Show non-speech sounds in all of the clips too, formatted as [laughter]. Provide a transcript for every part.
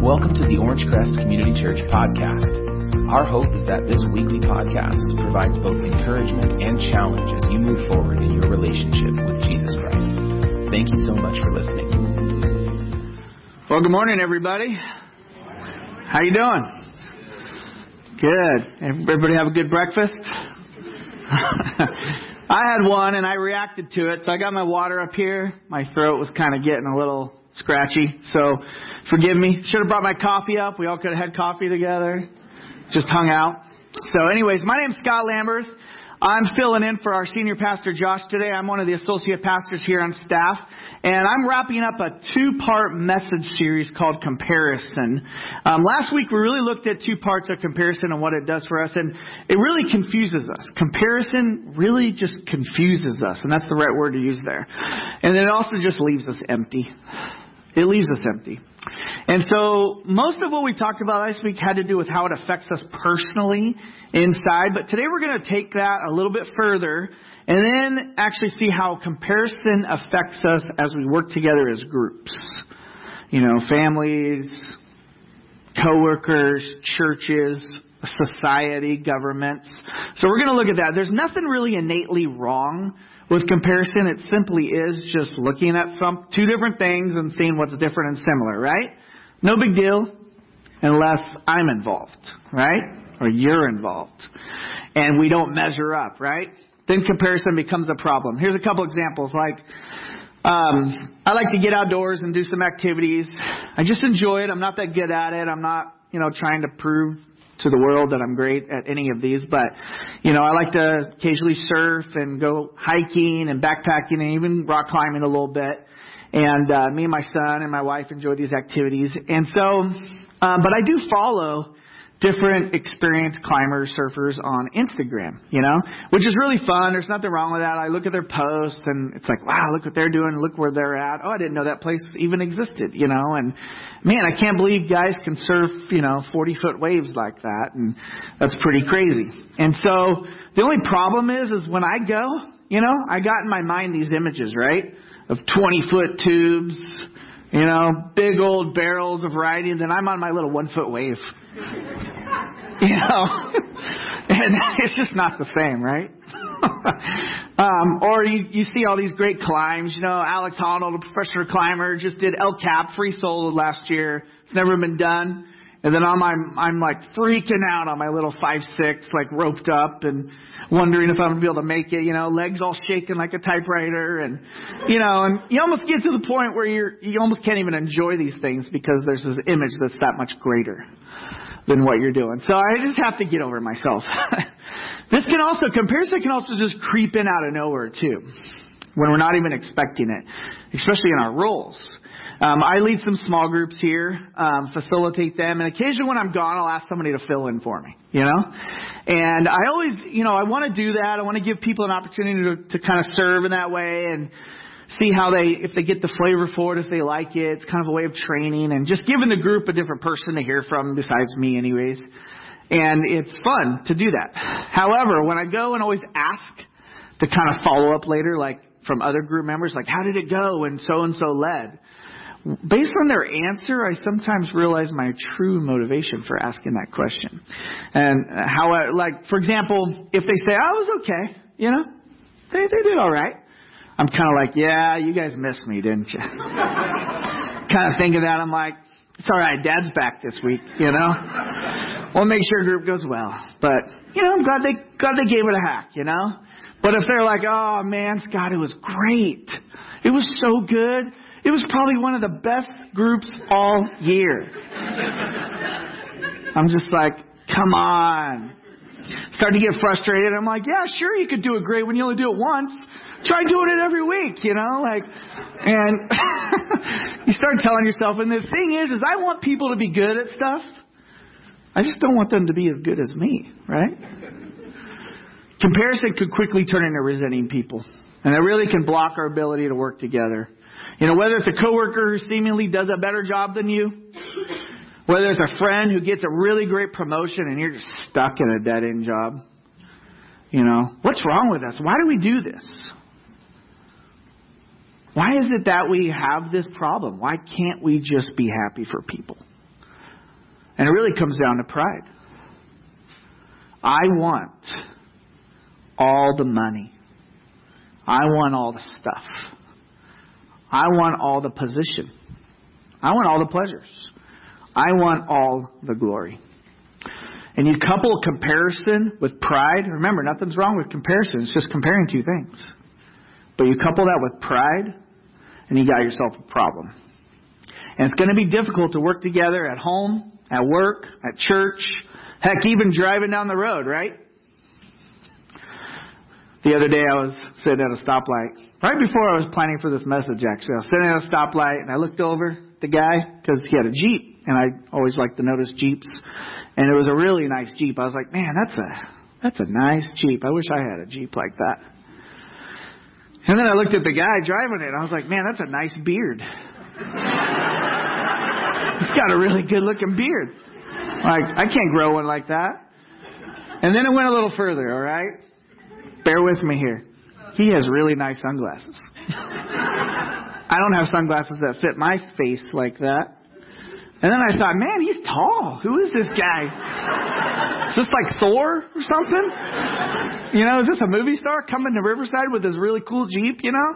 Welcome to the Orangecrest Community Church podcast. Our hope is that this weekly podcast provides both encouragement and challenge as you move forward in your relationship with Jesus Christ. Thank you so much for listening. Well, good morning, everybody. How you doing? Good. Everybody have a good breakfast? [laughs] I had one and I reacted to it, so I got my water up here. My throat was kind of getting a little scratchy, so forgive me. Should have brought my coffee up. We all could have had coffee together. Just hung out. So, anyways, my name's Scott Lamberth. I'm filling in for our senior pastor Josh today. I'm one of the associate pastors here on staff, and I'm wrapping up a two-part message series called Comparison. Um, last week we really looked at two parts of comparison and what it does for us, and it really confuses us. Comparison really just confuses us, and that's the right word to use there. And it also just leaves us empty. It leaves us empty. And so most of what we talked about last week had to do with how it affects us personally inside, but today we're going to take that a little bit further and then actually see how comparison affects us as we work together as groups. You know, families, coworkers, churches, society, governments. So we're going to look at that. There's nothing really innately wrong with comparison, it simply is just looking at some two different things and seeing what's different and similar, right? No big deal unless I'm involved, right? Or you're involved. And we don't measure up, right? Then comparison becomes a problem. Here's a couple examples. Like, um, I like to get outdoors and do some activities. I just enjoy it. I'm not that good at it. I'm not, you know, trying to prove to the world that I'm great at any of these, but you know, I like to occasionally surf and go hiking and backpacking and even rock climbing a little bit. And uh, me and my son and my wife enjoy these activities. And so, um, but I do follow different experienced climbers, surfers on Instagram, you know, which is really fun. There's nothing wrong with that. I look at their posts and it's like, wow, look what they're doing. Look where they're at. Oh, I didn't know that place even existed, you know, and man, I can't believe guys can surf, you know, 40 foot waves like that. And that's pretty crazy. And so the only problem is, is when I go, you know, I got in my mind these images, right? Of 20 foot tubes, you know, big old barrels of riding, then I'm on my little one foot wave. [laughs] you know, [laughs] and it's just not the same, right? [laughs] um, or you, you see all these great climbs. You know, Alex Honnold, a professional climber, just did El Cap free solo last year. It's never been done. And then I'm, I'm, I'm like freaking out on my little five six, like roped up and wondering if I'm gonna be able to make it, you know, legs all shaking like a typewriter and, you know, and you almost get to the point where you're, you almost can't even enjoy these things because there's this image that's that much greater than what you're doing. So I just have to get over myself. [laughs] this can also, comparison can also just creep in out of nowhere too when we're not even expecting it, especially in our roles. Um, I lead some small groups here, um, facilitate them, and occasionally when I'm gone, I'll ask somebody to fill in for me, you know? And I always, you know, I want to do that. I want to give people an opportunity to, to kind of serve in that way and see how they, if they get the flavor for it, if they like it. It's kind of a way of training and just giving the group a different person to hear from besides me anyways. And it's fun to do that. However, when I go and always ask to kind of follow up later, like from other group members, like, how did it go? And so and so led based on their answer, I sometimes realize my true motivation for asking that question. And how, I, like, for example, if they say, oh, I was okay, you know, they, they did all right. I'm kind of like, yeah, you guys missed me, didn't you? [laughs] kind of think of that. I'm like, it's all right. Dad's back this week, you know. We'll make sure the group goes well. But you know, I'm glad they glad they gave it a hack, you know. But if they're like, oh man, Scott, it was great. It was so good. It was probably one of the best groups all year. I'm just like, come on. Starting to get frustrated. I'm like, yeah, sure, you could do it great when you only do it once. Try doing it every week, you know, like, and [laughs] you start telling yourself, and the thing is, is I want people to be good at stuff. I just don't want them to be as good as me, right? Comparison could quickly turn into resenting people. And it really can block our ability to work together. You know, whether it's a coworker who seemingly does a better job than you, whether it's a friend who gets a really great promotion and you're just stuck in a dead end job. You know, what's wrong with us? Why do we do this? Why is it that we have this problem? Why can't we just be happy for people? And it really comes down to pride. I want all the money. I want all the stuff. I want all the position. I want all the pleasures. I want all the glory. And you couple comparison with pride. Remember, nothing's wrong with comparison. It's just comparing two things. But you couple that with pride, and you got yourself a problem. And it's going to be difficult to work together at home, at work, at church, heck, even driving down the road, right? The other day I was sitting at a stoplight. Right before I was planning for this message, actually. I was sitting at a stoplight and I looked over the guy because he had a Jeep and I always like to notice Jeeps. And it was a really nice Jeep. I was like, man, that's a, that's a nice Jeep. I wish I had a Jeep like that. And then I looked at the guy driving it I was like, man, that's a nice beard. [laughs] He's got a really good looking beard. Like, I can't grow one like that. And then it went a little further, all right? Bear with me here. He has really nice sunglasses. I don't have sunglasses that fit my face like that. And then I thought, man, he's tall. Who is this guy? Is this like Thor or something? You know, is this a movie star coming to Riverside with his really cool Jeep, you know?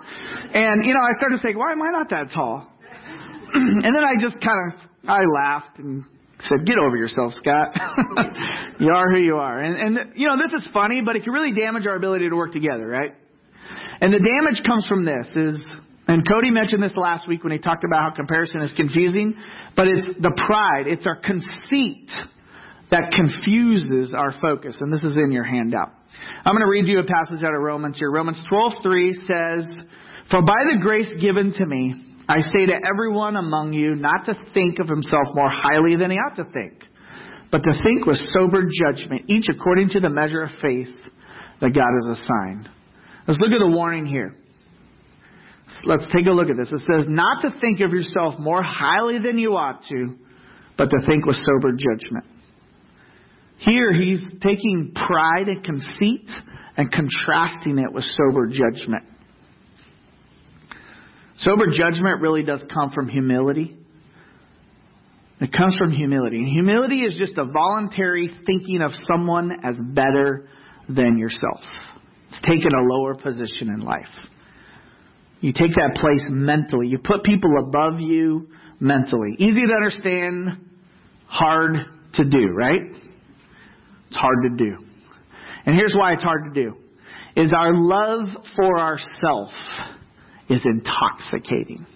And, you know, I started to think, why am I not that tall? [clears throat] and then I just kind of, I laughed and said, "Get over yourself, Scott. [laughs] you are who you are." And, and you know, this is funny, but it can really damage our ability to work together, right? And the damage comes from this: is and Cody mentioned this last week when he talked about how comparison is confusing, but it's the pride, it's our conceit that confuses our focus. And this is in your handout. I'm going to read you a passage out of Romans here. Romans 12:3 says, "For by the grace given to me, I say to everyone among you not to think of himself more highly than he ought to think, but to think with sober judgment, each according to the measure of faith that God has assigned. Let's look at the warning here. Let's take a look at this. It says, not to think of yourself more highly than you ought to, but to think with sober judgment. Here he's taking pride and conceit and contrasting it with sober judgment. Sober judgment really does come from humility. It comes from humility. And humility is just a voluntary thinking of someone as better than yourself. It's taking a lower position in life. You take that place mentally. You put people above you mentally. Easy to understand, hard to do, right? It's hard to do. And here's why it's hard to do. Is our love for ourself is intoxicating.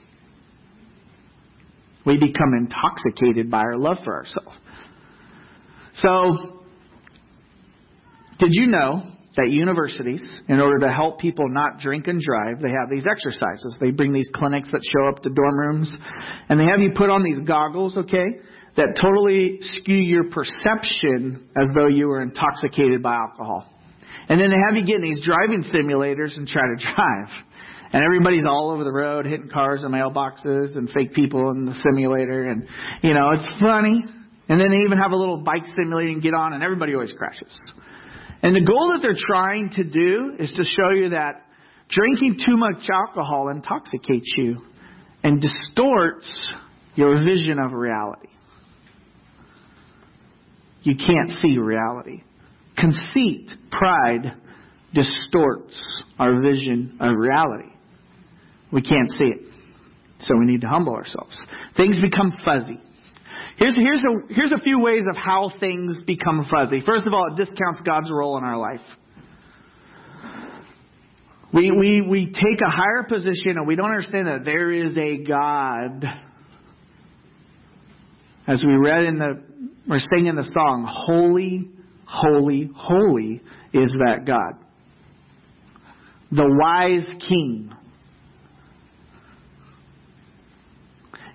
We become intoxicated by our love for ourselves. So, did you know that universities, in order to help people not drink and drive, they have these exercises. They bring these clinics that show up to dorm rooms, and they have you put on these goggles, okay, that totally skew your perception as though you were intoxicated by alcohol. And then they have you get in these driving simulators and try to [laughs] drive. And everybody's all over the road hitting cars and mailboxes and fake people in the simulator. And, you know, it's funny. And then they even have a little bike simulator and get on, and everybody always crashes. And the goal that they're trying to do is to show you that drinking too much alcohol intoxicates you and distorts your vision of reality. You can't see reality. Conceit, pride, distorts our vision of reality. We can't see it. So we need to humble ourselves. Things become fuzzy. Here's, here's, a, here's a few ways of how things become fuzzy. First of all, it discounts God's role in our life. We, we, we take a higher position and we don't understand that there is a God. As we read in the, we're singing the song, Holy, Holy, Holy is that God. The wise King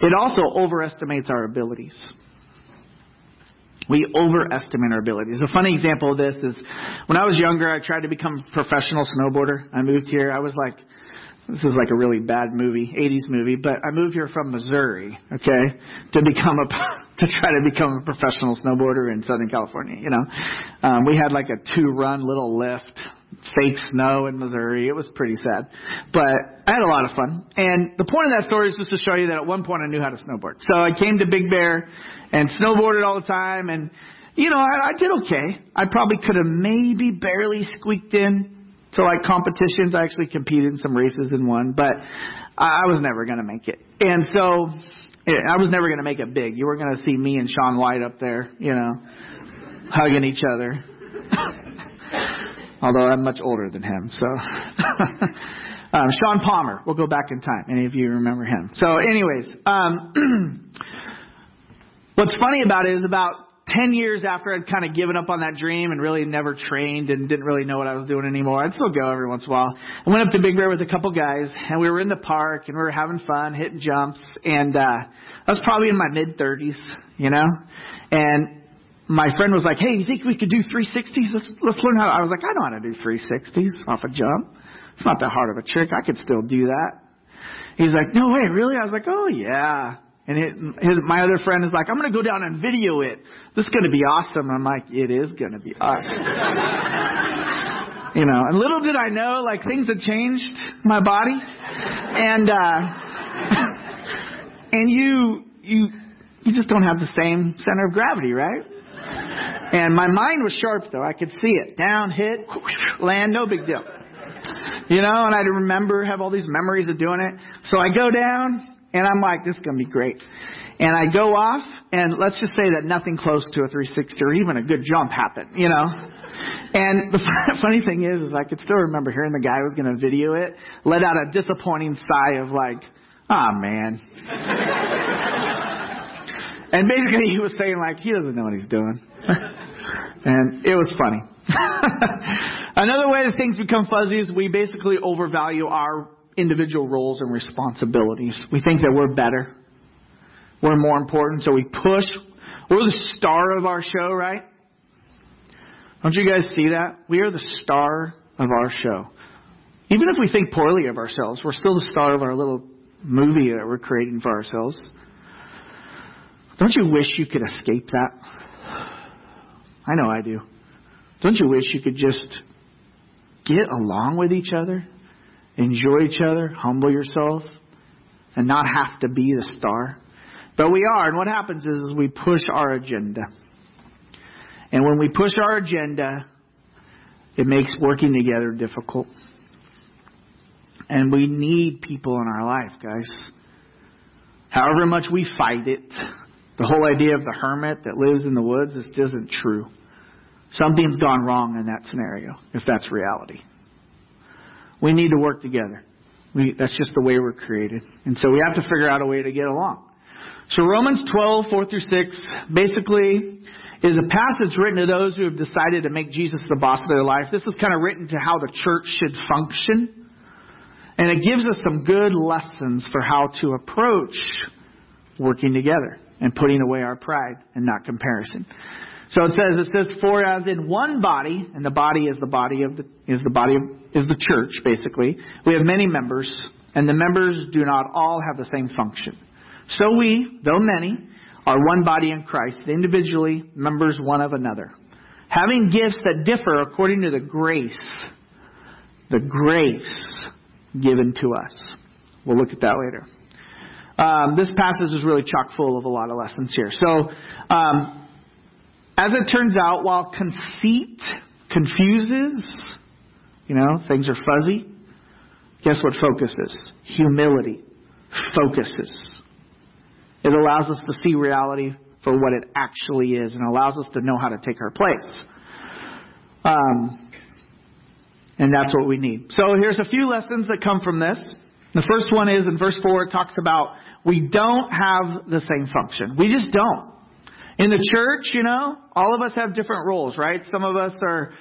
It also overestimates our abilities. We overestimate our abilities. A funny example of this is when I was younger, I tried to become a professional snowboarder. I moved here. I was like, this is like a really bad movie, 80s movie, but I moved here from Missouri, okay, to become a, [laughs] to try to become a professional snowboarder in Southern California, you know. Um, we had like a two run little lift fake snow in Missouri. It was pretty sad. But I had a lot of fun. And the point of that story is just to show you that at one point I knew how to snowboard. So I came to Big Bear and snowboarded all the time. And, you know, I, I did okay. I probably could have maybe barely squeaked in to like competitions. I actually competed in some races and won, but I, I was never going to make it. And so eh, I was never going to make it big. You were going to see me and Shaun White up there, you know, hugging each other. [laughs] Although I'm much older than him, so. [laughs] um, Shaun Palmer. We'll go back in time. Any of you remember him? So, anyways, um, [clears throat] what's funny about it is about 10 years after I'd kind of given up on that dream and really never trained and didn't really know what I was doing anymore, I'd still go every once in a while. I went up to Big Bear with a couple guys and we were in the park and we were having fun, hitting jumps. And, uh, I was probably in my mid 30s, you know? And my friend was like, "Hey, you think we could do 360s? Let's let's learn how." I was like, "I know how to do 360s off a jump. It's not that hard of a trick. I could still do that." He's like, "No way, really?" I was like, "Oh yeah." And it, his my other friend is like, "I'm to go down and video it. This is to be awesome." I'm like, "It is to be awesome." [laughs] you know, and little did I know, like things had changed my body, and uh, [laughs] and you you you just don't have the same center of gravity, right? And my mind was sharp though. I could see it. Down, hit, land, no big deal. You know, and I remember, have all these memories of doing it. So I go down, and I'm like, this is going to be great. And I go off, and let's just say that nothing close to a 360 or even a good jump happened, you know. And the [laughs] funny thing is, is I could still remember hearing the guy who was going to video it let out a disappointing sigh of like, ah, oh, man. [laughs] And basically, he was saying like he doesn't know what he's doing, [laughs] and it was funny. [laughs] Another way that things become fuzzy is we basically overvalue our individual roles and responsibilities. We think that we're better, we're more important, so we push. We're the star of our show, right? Don't you guys see that? We are the star of our show. Even if we think poorly of ourselves, we're still the star of our little movie that we're creating for ourselves. Don't you wish you could escape that? I know I do. Don't you wish you could just get along with each other, enjoy each other, humble yourself, and not have to be the star? But we are, and what happens is, is we push our agenda. And when we push our agenda, it makes working together difficult. And we need people in our life, guys. However much we fight it, the whole idea of the hermit that lives in the woods is, isn't true. Something's gone wrong in that scenario, if that's reality. We need to work together. We, that's just the way we're created. And so we have to figure out a way to get along. So Romans 12, 4 through 6, basically is a passage written to those who have decided to make Jesus the boss of their life. This is kind of written to how the church should function. And it gives us some good lessons for how to approach working together and putting away our pride and not comparison. So it says, it says, for as in one body, and the body is the body of the, is the body of, is the church, basically. We have many members, and the members do not all have the same function. So we, though many, are one body in Christ, individually members one of another. Having gifts that differ according to the grace, the grace given to us. We'll look at that later. Um, this passage is really chock full of a lot of lessons here. So, um, as it turns out, while conceit confuses, you know, things are fuzzy, guess what focuses? Humility focuses. It allows us to see reality for what it actually is and allows us to know how to take our place. Um, and that's what we need. So here's a few lessons that come from this. The first one is in verse 4, it talks about we don't have the same function. We just don't. In the church, you know, all of us have different roles, right? Some of us are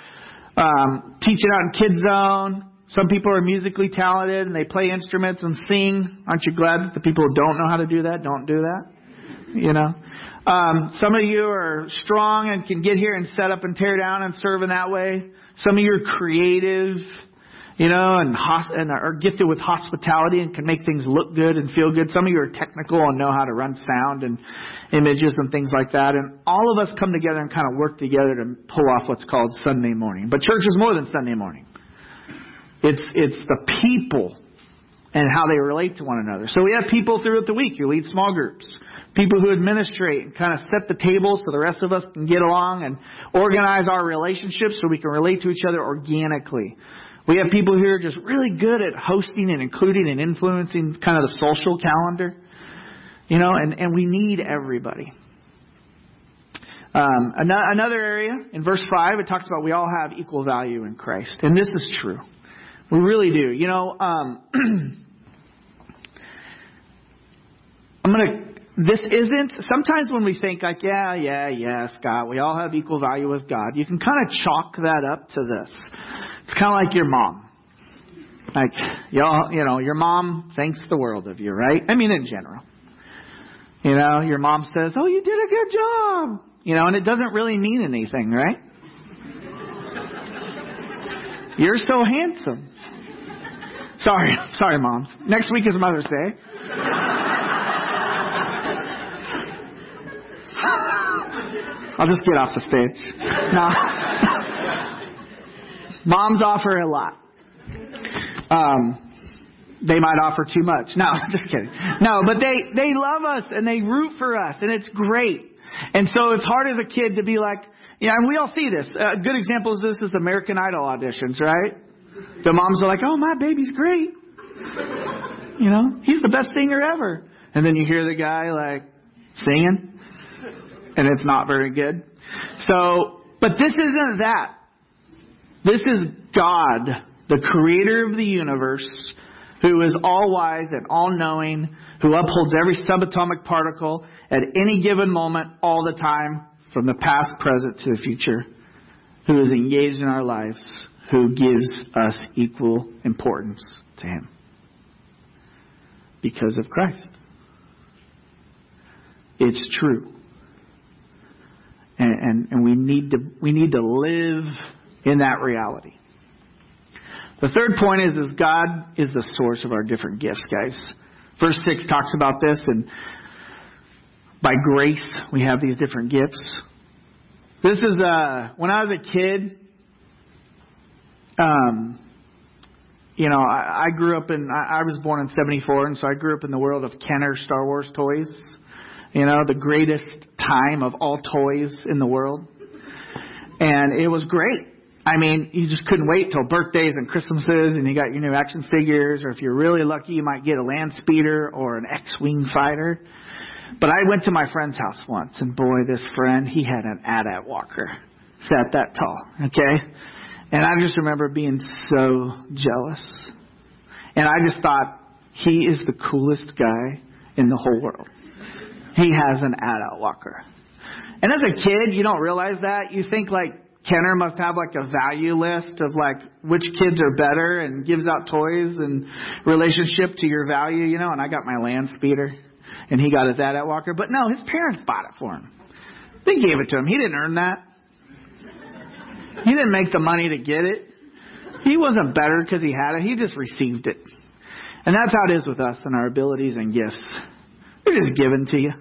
um, teaching out in Kids Zone. Some people are musically talented and they play instruments and sing. Aren't you glad that the people who don't know how to do that don't do that? You know? Um, some of you are strong and can get here and set up and tear down and serve in that way. Some of you are creative you know, and, and uh, are gifted with hospitality and can make things look good and feel good. Some of you are technical and know how to run sound and images and things like that. And all of us come together and kind of work together to pull off what's called Sunday morning. But church is more than Sunday morning. It's it's the people and how they relate to one another. So we have people throughout the week who lead small groups, people who administrate and kind of set the table so the rest of us can get along and organize our relationships so we can relate to each other organically. We have people who are just really good at hosting and including and influencing kind of the social calendar. You know, and, and we need everybody. Um, another area in verse 5, it talks about we all have equal value in Christ. And this is true. We really do. You know, um, [clears throat] I'm going to this isn't sometimes when we think like yeah yeah yeah scott we all have equal value with god you can kind of chalk that up to this. It's kind of like your mom. Like y'all you know your mom thinks the world of you right? I mean in general. You know your mom says oh you did a good job. You know and it doesn't really mean anything right? You're so handsome. Sorry [laughs] sorry moms. Next week is mother's day I'll just get off the stage. No. Moms offer a lot. Um, they might offer too much. No, just kidding. No, but they they love us and they root for us and it's great. And so it's hard as a kid to be like, yeah, and we all see this. A good example of this is American Idol auditions, right? The moms are like, "Oh, my baby's great." You know, he's the best singer ever. And then you hear the guy like singing and it's not very good. So, but this isn't that. This is God, the creator of the universe, who is all wise and all knowing, who upholds every subatomic particle at any given moment, all the time, from the past, present to the future, who is engaged in our lives, who gives us equal importance to Him. Because of Christ. It's true and, and, we need to we need to live in that reality. The third point is, is God is the source of our different gifts, guys. Verse 6 talks about this, and by grace we have these different gifts. This is, uh, when I was a kid, um, you know, I, I grew up in, I, I was born in 74, and so I grew up in the world of Kenner Star Wars toys you know, the greatest time of all toys in the world. And it was great. I mean, you just couldn't wait till birthdays and Christmases and you got your new action figures, or if you're really lucky, you might get a land speeder or an X Wing fighter. But I went to my friend's house once, and boy, this friend, he had an AT-AT walker. Sat that tall, okay? And I just remember being so jealous. And I just thought, he is the coolest guy in the whole world. He has an AT-AT walker. And as a kid, you don't realize that. You think like Kenner must have like a value list of like which kids are better and gives out toys and relationship to your value, you know. And I got my land speeder and he got his AT-AT walker. But no, his parents bought it for him. They gave it to him. He didn't earn that. He didn't make the money to get it. He wasn't better because he had it. He just received it. And that's how it is with us and our abilities and gifts. They're just given to you.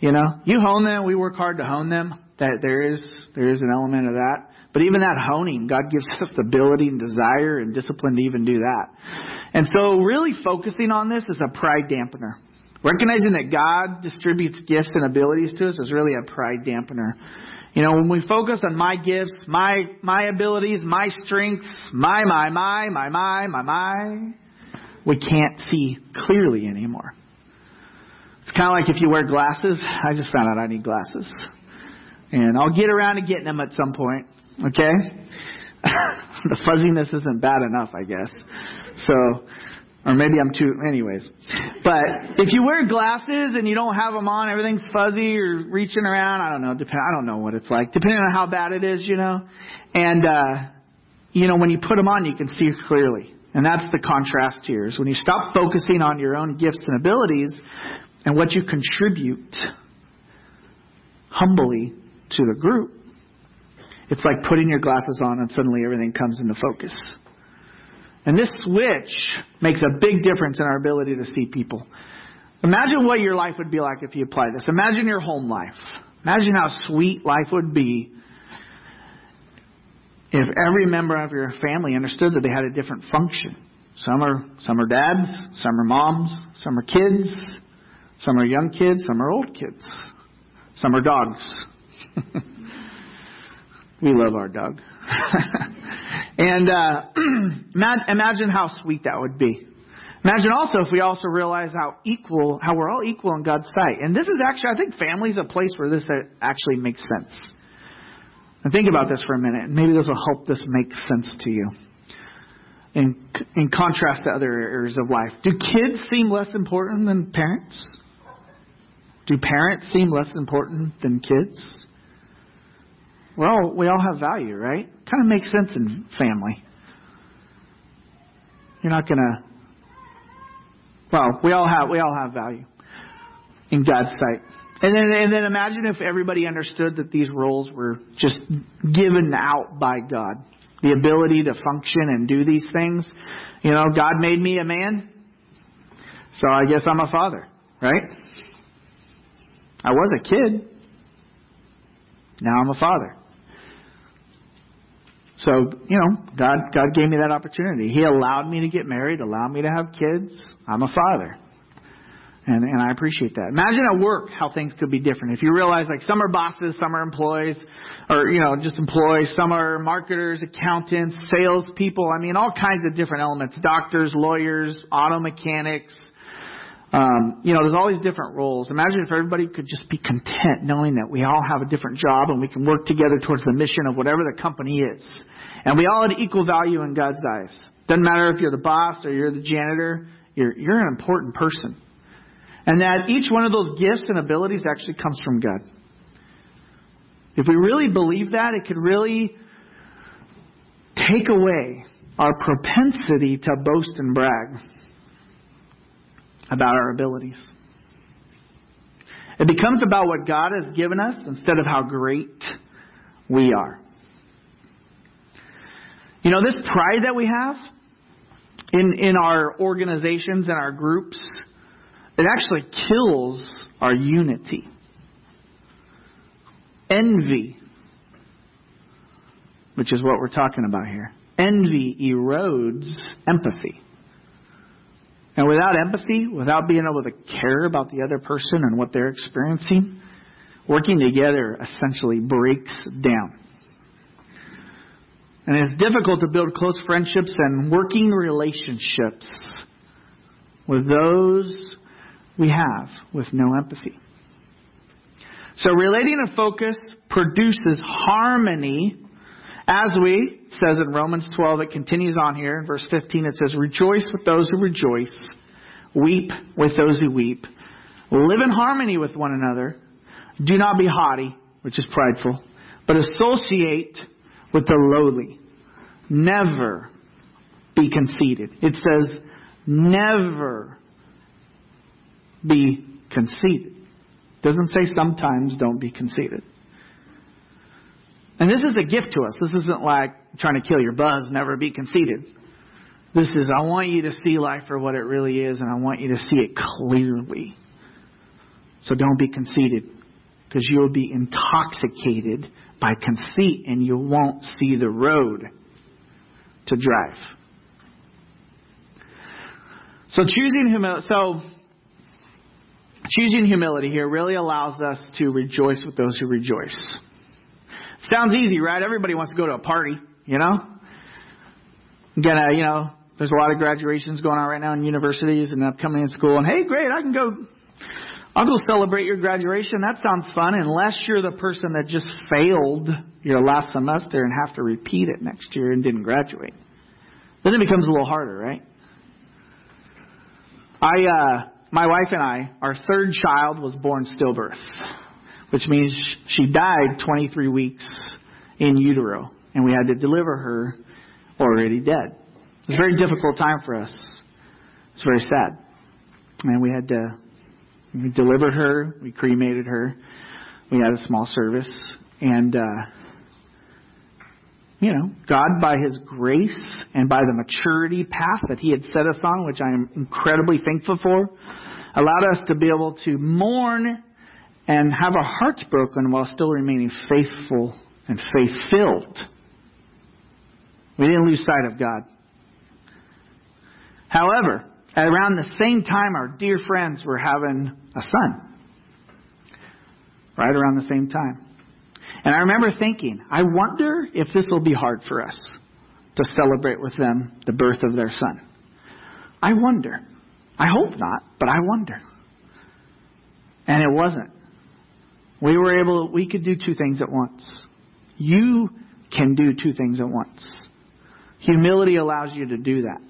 You know, you hone them. We work hard to hone them. That there is there is an element of that. But even that honing, God gives us the ability and desire and discipline to even do that. And so, really focusing on this is a pride dampener. Recognizing that God distributes gifts and abilities to us is really a pride dampener. You know, when we focus on my gifts, my my abilities, my strengths, my my my my my my my, we can't see clearly anymore. It's kind of like if you wear glasses. I just found out I need glasses. And I'll get around to getting them at some point. Okay? [laughs] the fuzziness isn't bad enough, I guess. So, or maybe I'm too, anyways. But if you wear glasses and you don't have them on, everything's fuzzy or reaching around. I don't know. Depend, I don't know what it's like. Depending on how bad it is, you know. And, uh, you know, when you put them on, you can see clearly. And that's the contrast here. Is when you stop focusing on your own gifts and abilities, and what you contribute humbly to the group, it's like putting your glasses on and suddenly everything comes into focus. And this switch makes a big difference in our ability to see people. Imagine what your life would be like if you apply this. Imagine your home life. Imagine how sweet life would be if every member of your family understood that they had a different function. Some are some are dads, some are moms, some are kids, some are young kids, some are old kids, some are dogs. [laughs] we love our dog. [laughs] and uh, [clears throat] imagine how sweet that would be. Imagine also if we also realize how equal, how we're all equal in God's sight. And this is actually, I think family is a place where this actually makes sense. And think about this for a minute. Maybe this will help this make sense to you. In, in contrast to other areas of life. Do kids seem less important than parents? Do parents seem less important than kids? Well, we all have value, right? Kind of makes sense in family. You're not going to well, we all have we all have value in God's sight. And then, and then imagine if everybody understood that these roles were just given out by God. The ability to function and do these things. You know, God made me a man, so I guess I'm a father, right? I was a kid. Now I'm a father. So, you know, God, God gave me that opportunity. He allowed me to get married, allowed me to have kids. I'm a father. And, and I appreciate that. Imagine at work how things could be different. If you realize like some are bosses, some are employees, or, you know, just employees, some are marketers, accountants, salespeople. I mean, all kinds of different elements. Doctors, lawyers, auto mechanics. Um, you know, there's these different roles. Imagine if everybody could just be content knowing that we all have a different job and we can work together towards the mission of whatever the company is. And we all had equal value in God's eyes. Doesn't matter if you're the boss or you're the janitor, you're, you're an important person. And that each one of those gifts and abilities actually comes from God. If we really believe that, it could really take away our propensity to boast and brag about our abilities. It becomes about what God has given us instead of how great we are. You know, this pride that we have in, in our organizations and our groups, it actually kills our unity. Envy, which is what we're talking about here. Envy erodes empathy. And without empathy, without being able to care about the other person and what they're experiencing, working together essentially breaks down. And it's difficult to build close friendships and working relationships with those we have with no empathy. So relating a focus produces harmony as we, says in Romans 12, it continues on here in verse 15, it says, Rejoice with those who rejoice, weep with those who weep, live in harmony with one another, do not be haughty, which is prideful, but associate with the lowly. Never be conceited. It says, never be conceited. It doesn't say sometimes don't be conceited. And this is a gift to us. This isn't like trying to kill your buzz, never be conceited. This is, I want you to see life for what it really is, and I want you to see it clearly. So don't be conceited, because you'll be intoxicated by conceit, and you won't see the road to drive. So choosing humility, so choosing humility here really allows us to rejoice with those who rejoice. Sounds easy, right? Everybody wants to go to a party, you know? Gonna, you know, there's a lot of graduations going on right now in universities and upcoming in school. And hey, great, I can go, I'll go celebrate your graduation. That sounds fun, unless you're the person that just failed your last semester and have to repeat it next year and didn't graduate. Then it becomes a little harder, right? I, uh, my wife and I, our third child was born stillbirth which means she died 23 weeks in utero, and we had to deliver her already dead. It was a very difficult time for us. It's very sad. And we had to we delivered her, we cremated her, we had a small service, and uh, you know, God, by His grace and by the maturity path that He had set us on, which I am incredibly thankful for, allowed us to be able to mourn and have our hearts broken while still remaining faithful and faith filled We didn't lose sight of God. However, at around the same time, our dear friends were having a son. Right around the same time. And I remember thinking, I wonder if this will be hard for us to celebrate with them the birth of their son. I wonder. I hope not, but I wonder. And it wasn't. We were able, we could do two things at once. You can do two things at once. Humility allows you to do that.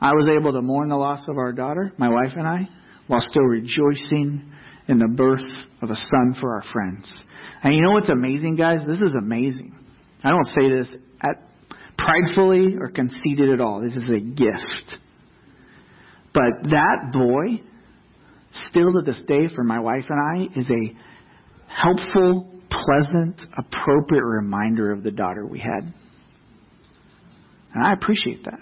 I was able to mourn the loss of our daughter, my wife and I, while still rejoicing in the birth of a son for our friends. And you know what's amazing, guys? This is amazing. I don't say this at, pridefully or conceited at all. This is a gift. But that boy, still to this day for my wife and I, is a helpful, pleasant, appropriate reminder of the daughter we had. And I appreciate that.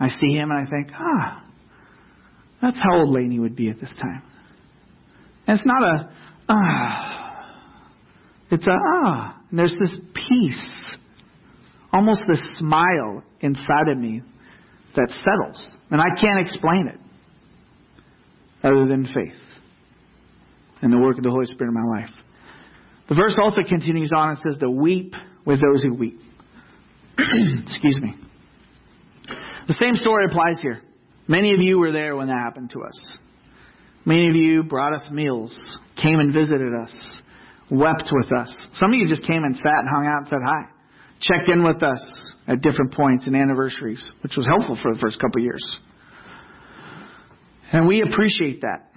I see him and I think, ah, that's how old Lainey would be at this time. And it's not a, ah, it's a, ah. And there's this peace, almost this smile inside of me that settles. And I can't explain it other than faith and the work of the Holy Spirit in my life. The verse also continues on and says to weep with those who weep. [clears throat] Excuse me. The same story applies here. Many of you were there when that happened to us. Many of you brought us meals, came and visited us, wept with us. Some of you just came and sat and hung out and said hi. Checked in with us at different points and anniversaries, which was helpful for the first couple of years. And we appreciate that.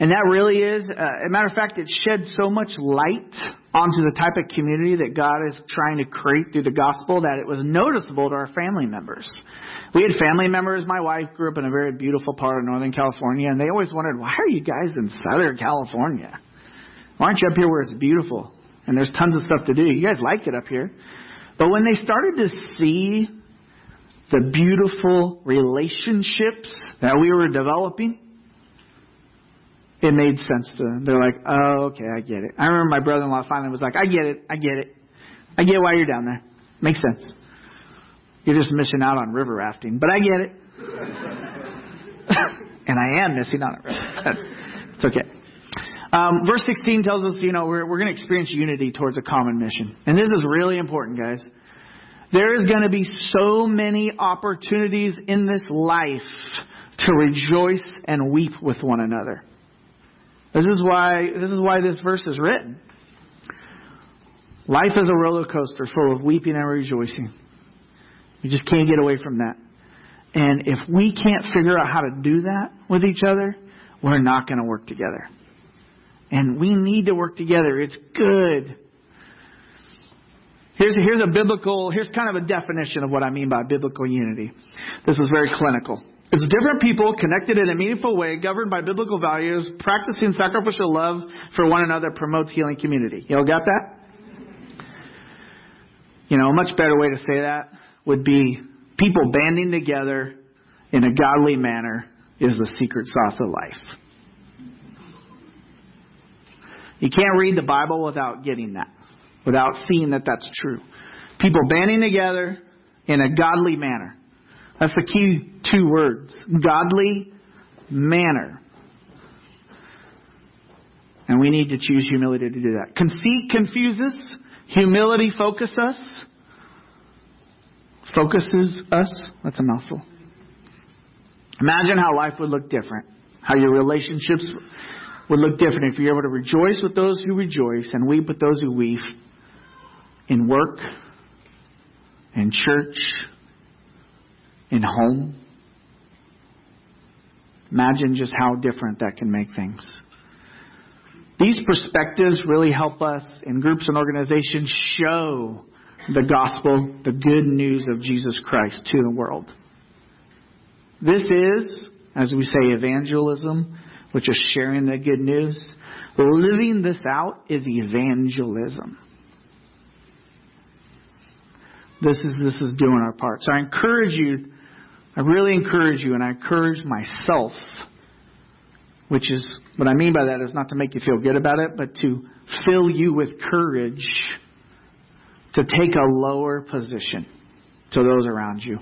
And that really is, uh, as a matter of fact, it sheds so much light onto the type of community that God is trying to create through the gospel that it was noticeable to our family members. We had family members. My wife grew up in a very beautiful part of Northern California, and they always wondered, why are you guys in Southern California? Why aren't you up here where it's beautiful? And there's tons of stuff to do. You guys like it up here. But when they started to see the beautiful relationships that we were developing, it made sense to them. They're like, oh, okay, I get it. I remember my brother in law finally was like, I get it, I get it. I get why you're down there. Makes sense. You're just missing out on river rafting, but I get it. [laughs] and I am missing out on river. [laughs] it's okay. Um, verse 16 tells us, you know, we're, we're going to experience unity towards a common mission. And this is really important, guys. There is going to be so many opportunities in this life to rejoice and weep with one another. This is why this is why this verse is written. Life is a roller coaster full of weeping and rejoicing. We just can't get away from that. And if we can't figure out how to do that with each other, we're not going to work together. And we need to work together. It's good. Here's, here's a biblical, here's kind of a definition of what I mean by biblical unity. This is very clinical. It's different people connected in a meaningful way, governed by biblical values, practicing sacrificial love for one another promotes healing community. You all got that? You know, a much better way to say that would be people banding together in a godly manner is the secret sauce of life. You can't read the Bible without getting that, without seeing that that's true. People banding together in a godly manner. That's the key two words godly manner. And we need to choose humility to do that. Conceit confuses, humility focuses us. Focuses us. That's a mouthful. Imagine how life would look different, how your relationships would look different if you're able to rejoice with those who rejoice and weep with those who weep in work, in church, in home. Imagine just how different that can make things. These perspectives really help us in groups and organizations show the gospel, the good news of Jesus Christ to the world. This is, as we say, evangelism, which is sharing the good news. Living this out is evangelism. This is this is doing our part. So I encourage you I really encourage you, and I encourage myself which is what I mean by that is not to make you feel good about it, but to fill you with courage to take a lower position to those around you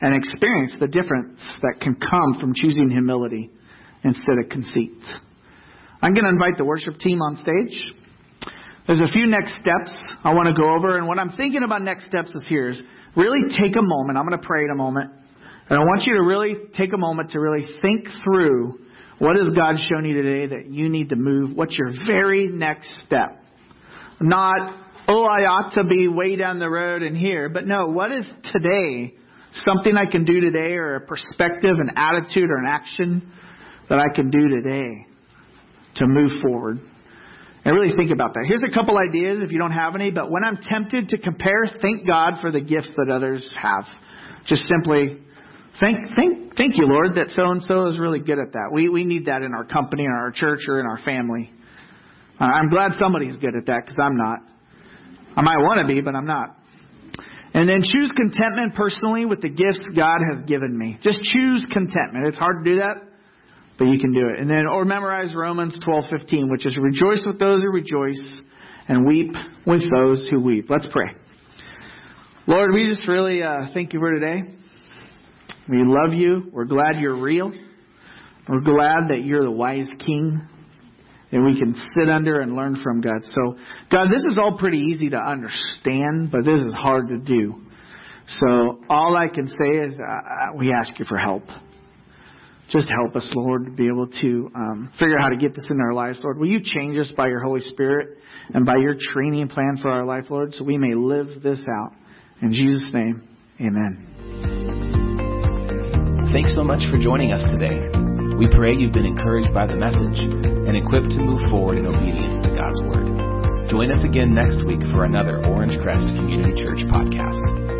and experience the difference that can come from choosing humility instead of conceit. I'm going to invite the worship team on stage. There's a few next steps I want to go over, and what I'm thinking about next steps is here is really take a moment. I'm going to pray in a moment, and I want you to really take a moment to really think through what has God shown you today that you need to move. What's your very next step? Not, oh, I ought to be way down the road and here, but no, what is today? Something I can do today, or a perspective, an attitude, or an action that I can do today to move forward. And really think about that. Here's a couple ideas if you don't have any, but when I'm tempted to compare, thank God for the gifts that others have. Just simply thank thank thank you, Lord, that so and so is really good at that. We we need that in our company, in our church, or in our family. Uh, I'm glad somebody's good at that because I'm not. I might want to be, but I'm not. And then choose contentment personally with the gifts God has given me. Just choose contentment. It's hard to do that but you can do it. And then, or memorize Romans 12:15, which is rejoice with those who rejoice and weep with those who weep. Let's pray. Lord, we just really uh, thank you for today. We love you. We're glad you're real. We're glad that you're the wise King and we can sit under and learn from God. So, God, this is all pretty easy to understand, but this is hard to do. So, all I can say is uh, we ask you for help. Just help us, Lord, to be able to um, figure out how to get this in our lives, Lord. Will you change us by your Holy Spirit and by your training plan for our life, Lord, so we may live this out. In Jesus' name, amen. Thanks so much for joining us today. We pray you've been encouraged by the message and equipped to move forward in obedience to God's Word. Join us again next week for another Orangecrest Community Church podcast.